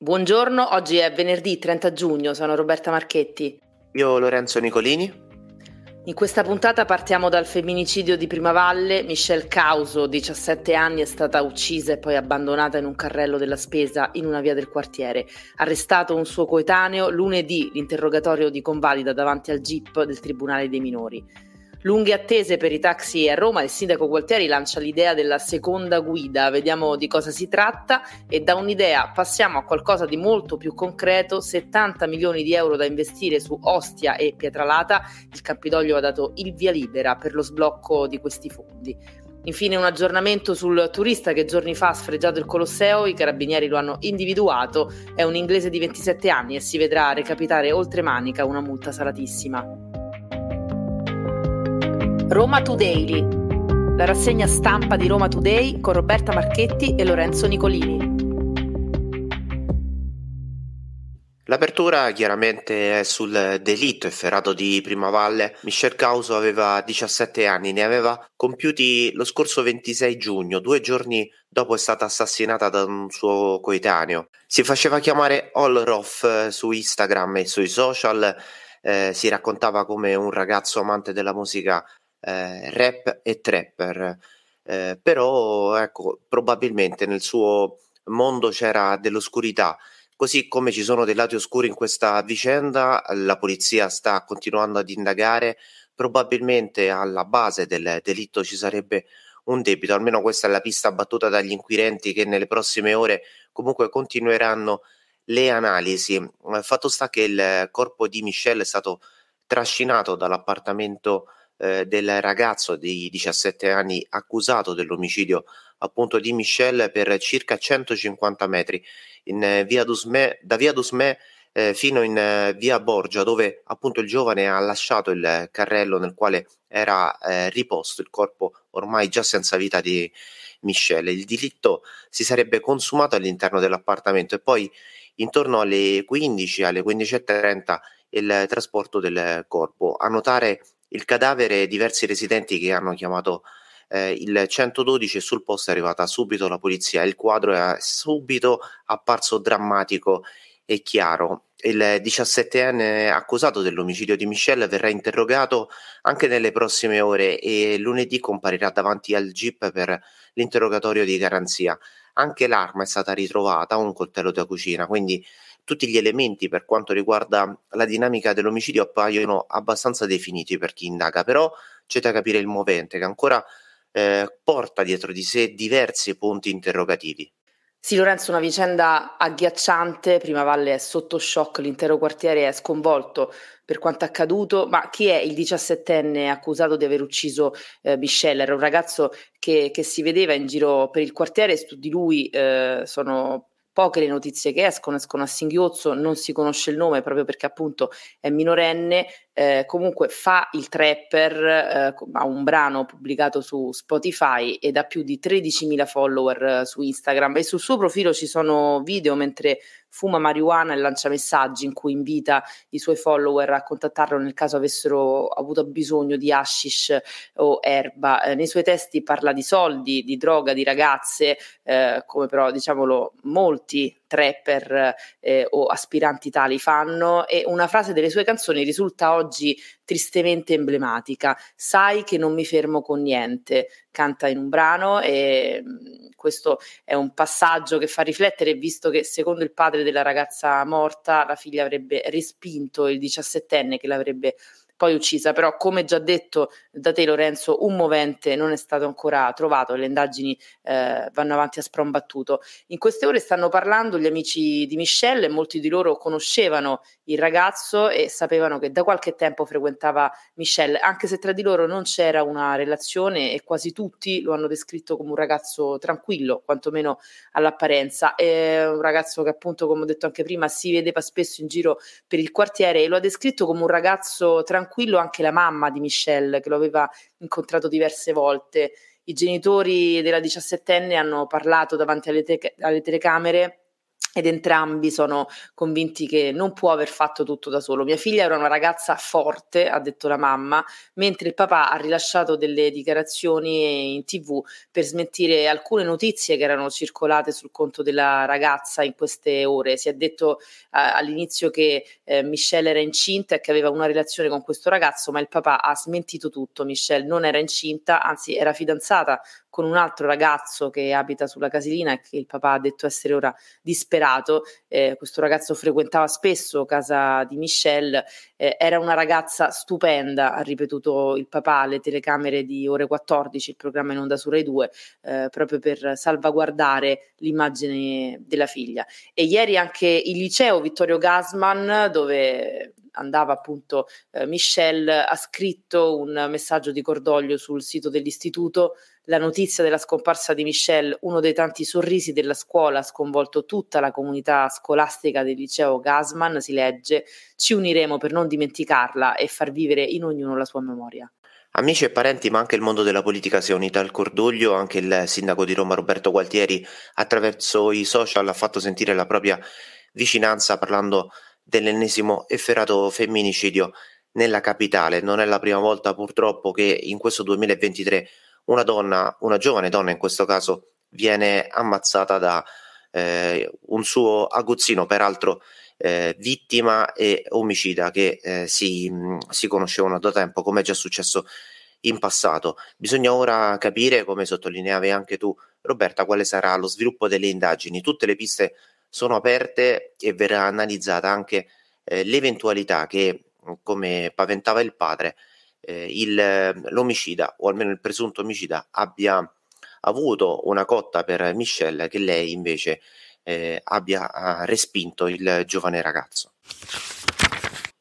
Buongiorno, oggi è venerdì 30 giugno, sono Roberta Marchetti. Io Lorenzo Nicolini. In questa puntata partiamo dal femminicidio di Primavalle. Michelle Causo, 17 anni, è stata uccisa e poi abbandonata in un carrello della spesa in una via del quartiere. Arrestato un suo coetaneo, lunedì l'interrogatorio di convalida davanti al GIP del Tribunale dei Minori. Lunghe attese per i taxi a Roma, il sindaco Gualtieri lancia l'idea della seconda guida, vediamo di cosa si tratta. E da un'idea passiamo a qualcosa di molto più concreto, 70 milioni di euro da investire su Ostia e Pietralata, il Campidoglio ha dato il via libera per lo sblocco di questi fondi. Infine un aggiornamento sul turista che giorni fa ha sfregiato il Colosseo, i carabinieri lo hanno individuato, è un inglese di 27 anni e si vedrà recapitare oltre manica una multa salatissima. Roma Today, la rassegna stampa di Roma Today con Roberta Marchetti e Lorenzo Nicolini. L'apertura chiaramente è sul delitto efferato di Primavalle. Michelle Causo aveva 17 anni, ne aveva compiuti lo scorso 26 giugno, due giorni dopo è stata assassinata da un suo coetaneo. Si faceva chiamare Allroff eh, su Instagram e sui social, eh, si raccontava come un ragazzo amante della musica eh, rap e trapper, eh, però ecco, probabilmente nel suo mondo c'era dell'oscurità. Così come ci sono dei lati oscuri in questa vicenda, la polizia sta continuando ad indagare, probabilmente alla base del delitto ci sarebbe un debito, almeno questa è la pista battuta dagli inquirenti che nelle prossime ore comunque continueranno le analisi. Fatto sta che il corpo di Michelle è stato trascinato dall'appartamento eh, del ragazzo di 17 anni accusato dell'omicidio appunto di Michelle per circa 150 metri in, eh, via Dusme, da via Dusme eh, fino in eh, via Borgia dove appunto il giovane ha lasciato il carrello nel quale era eh, riposto il corpo ormai già senza vita di Michelle. Il delitto si sarebbe consumato all'interno dell'appartamento e poi intorno alle 15, alle 15.30 il trasporto del corpo. A notare il cadavere diversi residenti che hanno chiamato eh, il 112 e sul posto è arrivata subito la polizia. Il quadro è subito apparso drammatico e chiaro. Il 17enne accusato dell'omicidio di Michelle verrà interrogato anche nelle prossime ore e lunedì comparirà davanti al GIP per l'interrogatorio di garanzia. Anche l'arma è stata ritrovata, un coltello da cucina, quindi tutti gli elementi per quanto riguarda la dinamica dell'omicidio appaiono abbastanza definiti per chi indaga, però c'è da capire il movente che ancora eh, porta dietro di sé diversi punti interrogativi. Sì, Lorenzo, una vicenda agghiacciante. Prima Valle è sotto shock, l'intero quartiere è sconvolto per quanto accaduto. Ma chi è il diciassettenne accusato di aver ucciso eh, Michelle? Era un ragazzo che, che, si vedeva in giro per il quartiere, su di lui eh, sono poche le notizie che escono, escono a singhiozzo, non si conosce il nome proprio perché appunto è minorenne, eh, comunque fa il trapper, eh, ha un brano pubblicato su Spotify ed ha più di 13.000 follower eh, su Instagram. E sul suo profilo ci sono video mentre fuma marijuana e lancia messaggi in cui invita i suoi follower a contattarlo nel caso avessero avuto bisogno di hashish o erba. Eh, nei suoi testi parla di soldi, di droga, di ragazze, eh, come però diciamolo molti trapper eh, o aspiranti tali fanno e una frase delle sue canzoni risulta oggi tristemente emblematica. Sai che non mi fermo con niente, canta in un brano e questo è un passaggio che fa riflettere, visto che secondo il padre della ragazza morta la figlia avrebbe respinto il diciassettenne che l'avrebbe poi uccisa, però come già detto da te Lorenzo, un movente non è stato ancora trovato le indagini eh, vanno avanti a sprombattuto. In queste ore stanno parlando gli amici di Michelle e molti di loro conoscevano il ragazzo e sapevano che da qualche tempo frequentava Michelle, anche se tra di loro non c'era una relazione e quasi tutti lo hanno descritto come un ragazzo tranquillo, quantomeno all'apparenza. È un ragazzo che appunto, come ho detto anche prima, si vedeva spesso in giro per il quartiere e lo ha descritto come un ragazzo tranquillo anche la mamma di Michelle, che lo aveva incontrato diverse volte. I genitori della diciassettenne hanno parlato davanti alle, te- alle telecamere ed entrambi sono convinti che non può aver fatto tutto da solo. Mia figlia era una ragazza forte, ha detto la mamma, mentre il papà ha rilasciato delle dichiarazioni in tv per smentire alcune notizie che erano circolate sul conto della ragazza in queste ore. Si è detto eh, all'inizio che eh, Michelle era incinta e che aveva una relazione con questo ragazzo, ma il papà ha smentito tutto. Michelle non era incinta, anzi era fidanzata con un altro ragazzo che abita sulla Casilina e che il papà ha detto essere ora disperato. Eh, questo ragazzo frequentava spesso casa di Michelle, eh, era una ragazza stupenda, ha ripetuto il papà alle telecamere di ore 14, il programma in onda su Rai 2, eh, proprio per salvaguardare l'immagine della figlia. E ieri anche il liceo Vittorio Gasman, dove andava appunto eh, Michelle, ha scritto un messaggio di cordoglio sul sito dell'istituto. La notizia della scomparsa di Michelle, uno dei tanti sorrisi della scuola, ha sconvolto tutta la comunità scolastica del liceo Gasman, si legge, ci uniremo per non dimenticarla e far vivere in ognuno la sua memoria. Amici e parenti, ma anche il mondo della politica si è unito al cordoglio, anche il sindaco di Roma Roberto Gualtieri attraverso i social ha fatto sentire la propria vicinanza parlando dell'ennesimo efferato femminicidio nella capitale. Non è la prima volta purtroppo che in questo 2023 una donna, una giovane donna in questo caso, viene ammazzata da eh, un suo aguzzino, peraltro eh, vittima e omicida che eh, si, si conoscevano da tempo, come è già successo in passato. Bisogna ora capire, come sottolineavi anche tu, Roberta, quale sarà lo sviluppo delle indagini. Tutte le piste sono aperte e verrà analizzata anche eh, l'eventualità che, come paventava il padre, eh, il, l'omicida o almeno il presunto omicida abbia avuto una cotta per Michelle che lei invece eh, abbia respinto il giovane ragazzo.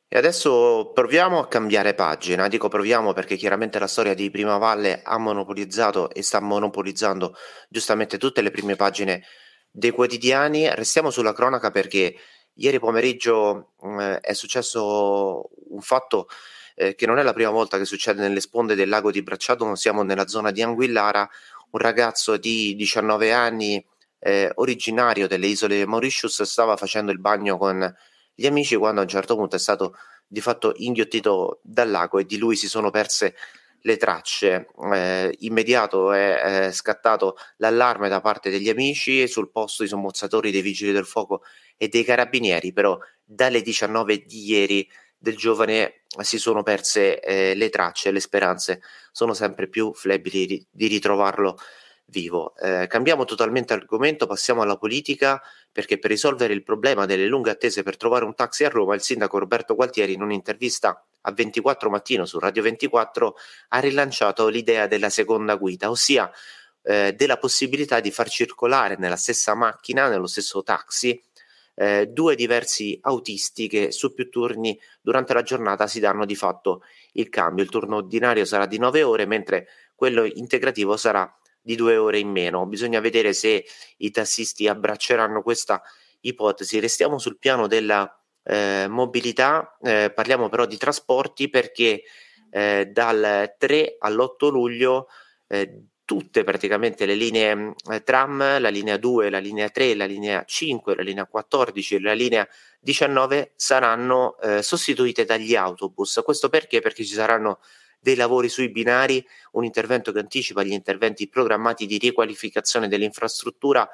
E adesso proviamo a cambiare pagina, dico proviamo perché chiaramente la storia di Prima Valle ha monopolizzato e sta monopolizzando giustamente tutte le prime pagine dei quotidiani. Restiamo sulla cronaca perché ieri pomeriggio eh, è successo un fatto eh, che non è la prima volta che succede nelle sponde del lago di Bracciato, siamo nella zona di Anguillara, un ragazzo di 19 anni eh, originario delle isole Mauritius stava facendo il bagno con gli amici quando a un certo punto è stato di fatto inghiottito dal lago e di lui si sono perse le tracce. Eh, immediato è, è, scattato l'allarme da parte degli amici e sul posto i sommozzatori dei vigili del fuoco e dei carabinieri, però dalle 19 di ieri del giovane si sono perse eh, le tracce, le speranze sono sempre più flebili di, di ritrovarlo vivo. Eh, cambiamo totalmente argomento, passiamo alla politica, perché per risolvere il problema delle lunghe attese per trovare un taxi a Roma, il sindaco Roberto Gualtieri in un'intervista a 24 mattino su Radio 24 ha rilanciato l'idea della seconda guida, ossia eh, della possibilità di far circolare nella stessa macchina, nello stesso taxi, eh, due diversi autisti che su più turni durante la giornata si danno di fatto il cambio. Il turno ordinario sarà di 9 ore, mentre quello integrativo sarà di due ore in meno. Bisogna vedere se i tassisti abbracceranno questa ipotesi. Restiamo sul piano della eh, mobilità, eh, parliamo però di trasporti perché eh, dal 3 all'8 luglio eh, tutte praticamente le linee eh, tram, la linea 2, la linea 3, la linea 5, la linea 14 e la linea 19 saranno eh, sostituite dagli autobus. Questo perché? Perché ci saranno dei lavori sui binari, un intervento che anticipa gli interventi programmati di riqualificazione dell'infrastruttura,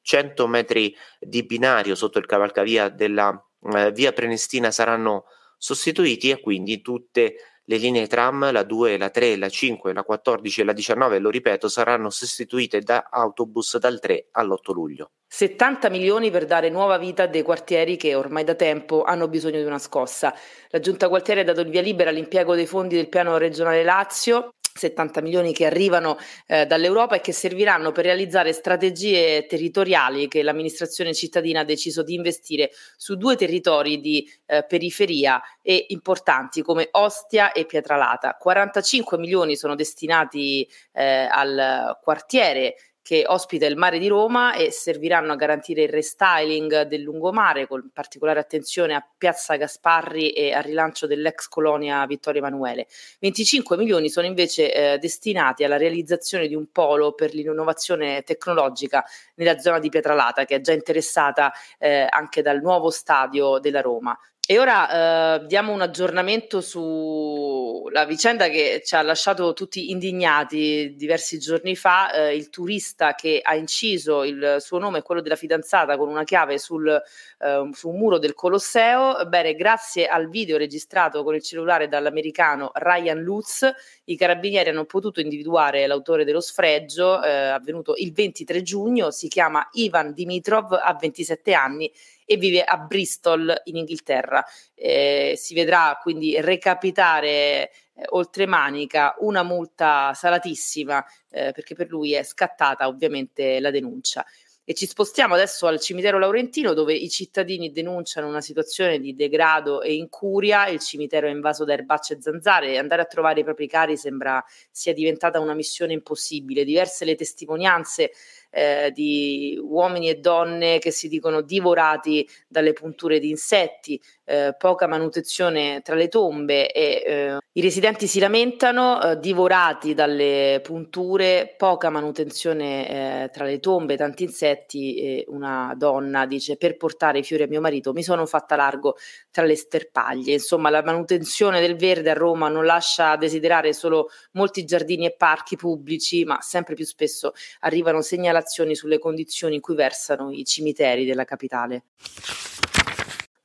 100 metri di binario sotto il cavalcavia della eh, via Prenestina saranno sostituiti e quindi tutte le linee tram, la 2, la 3, la 5, la 14 e la 19, lo ripeto, saranno sostituite da autobus dal 3 all'8 luglio. 70 milioni per dare nuova vita a dei quartieri che ormai da tempo hanno bisogno di una scossa. La Giunta Quartieri ha dato il via libera all'impiego dei fondi del piano regionale Lazio 70 milioni che arrivano eh, dall'Europa e che serviranno per realizzare strategie territoriali che l'amministrazione cittadina ha deciso di investire su due territori di eh, periferia e importanti come Ostia e Pietralata. 45 milioni sono destinati eh, al quartiere che ospita il mare di Roma e serviranno a garantire il restyling del lungomare con particolare attenzione a Piazza Gasparri e al rilancio dell'ex colonia Vittorio Emanuele. 25 milioni sono invece eh, destinati alla realizzazione di un polo per l'innovazione tecnologica nella zona di Pietralata che è già interessata eh, anche dal nuovo stadio della Roma. E ora eh, diamo un aggiornamento sulla vicenda che ci ha lasciato tutti indignati diversi giorni fa, eh, il turista che ha inciso il suo nome e quello della fidanzata con una chiave sul, eh, su un muro del Colosseo. Bene, grazie al video registrato con il cellulare dall'americano Ryan Lutz, i carabinieri hanno potuto individuare l'autore dello sfregio, eh, avvenuto il 23 giugno, si chiama Ivan Dimitrov, ha 27 anni e vive a Bristol in Inghilterra. Eh, si vedrà quindi recapitare eh, oltre manica una multa salatissima eh, perché per lui è scattata ovviamente la denuncia. E ci spostiamo adesso al cimitero Laurentino dove i cittadini denunciano una situazione di degrado e incuria, il cimitero è invaso da erbacce e zanzare e andare a trovare i propri cari sembra sia diventata una missione impossibile. Diverse le testimonianze eh, di uomini e donne che si dicono divorati dalle punture di insetti, eh, poca manutenzione tra le tombe e eh, i residenti si lamentano eh, divorati dalle punture, poca manutenzione eh, tra le tombe, tanti insetti e una donna dice per portare i fiori a mio marito mi sono fatta largo tra le sterpaglie. Insomma, la manutenzione del verde a Roma non lascia desiderare solo molti giardini e parchi pubblici, ma sempre più spesso arrivano segnalazioni sulle condizioni in cui versano i cimiteri della capitale.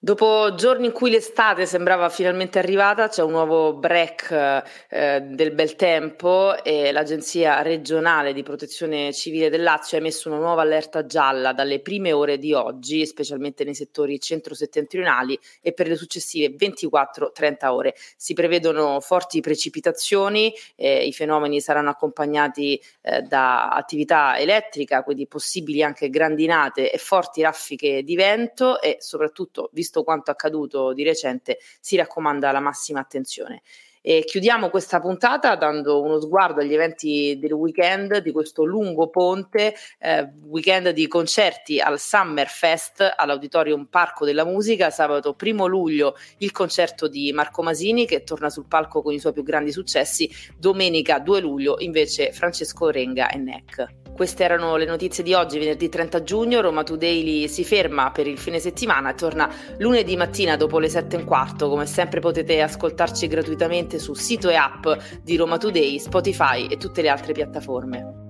Dopo giorni in cui l'estate sembrava finalmente arrivata, c'è un nuovo break eh, del bel tempo e l'Agenzia regionale di protezione civile del Lazio ha emesso una nuova allerta gialla dalle prime ore di oggi, specialmente nei settori centro-settentrionali e per le successive 24-30 ore. Si prevedono forti precipitazioni, eh, i fenomeni saranno accompagnati eh, da attività elettrica, quindi possibili anche grandinate e forti raffiche di vento e soprattutto, visto visto quanto accaduto di recente, si raccomanda la massima attenzione. E chiudiamo questa puntata dando uno sguardo agli eventi del weekend di questo lungo ponte, eh, weekend di concerti al Summer Fest all'Auditorium Parco della Musica, sabato 1 luglio il concerto di Marco Masini che torna sul palco con i suoi più grandi successi, domenica 2 luglio invece Francesco Renga e Neck. Queste erano le notizie di oggi, venerdì 30 giugno. Roma Today si ferma per il fine settimana e torna lunedì mattina dopo le 7 e un quarto. Come sempre potete ascoltarci gratuitamente su sito e app di Roma Today, Spotify e tutte le altre piattaforme.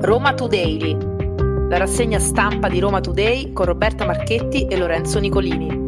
Roma Today, la rassegna stampa di Roma Today con Roberta Marchetti e Lorenzo Nicolini.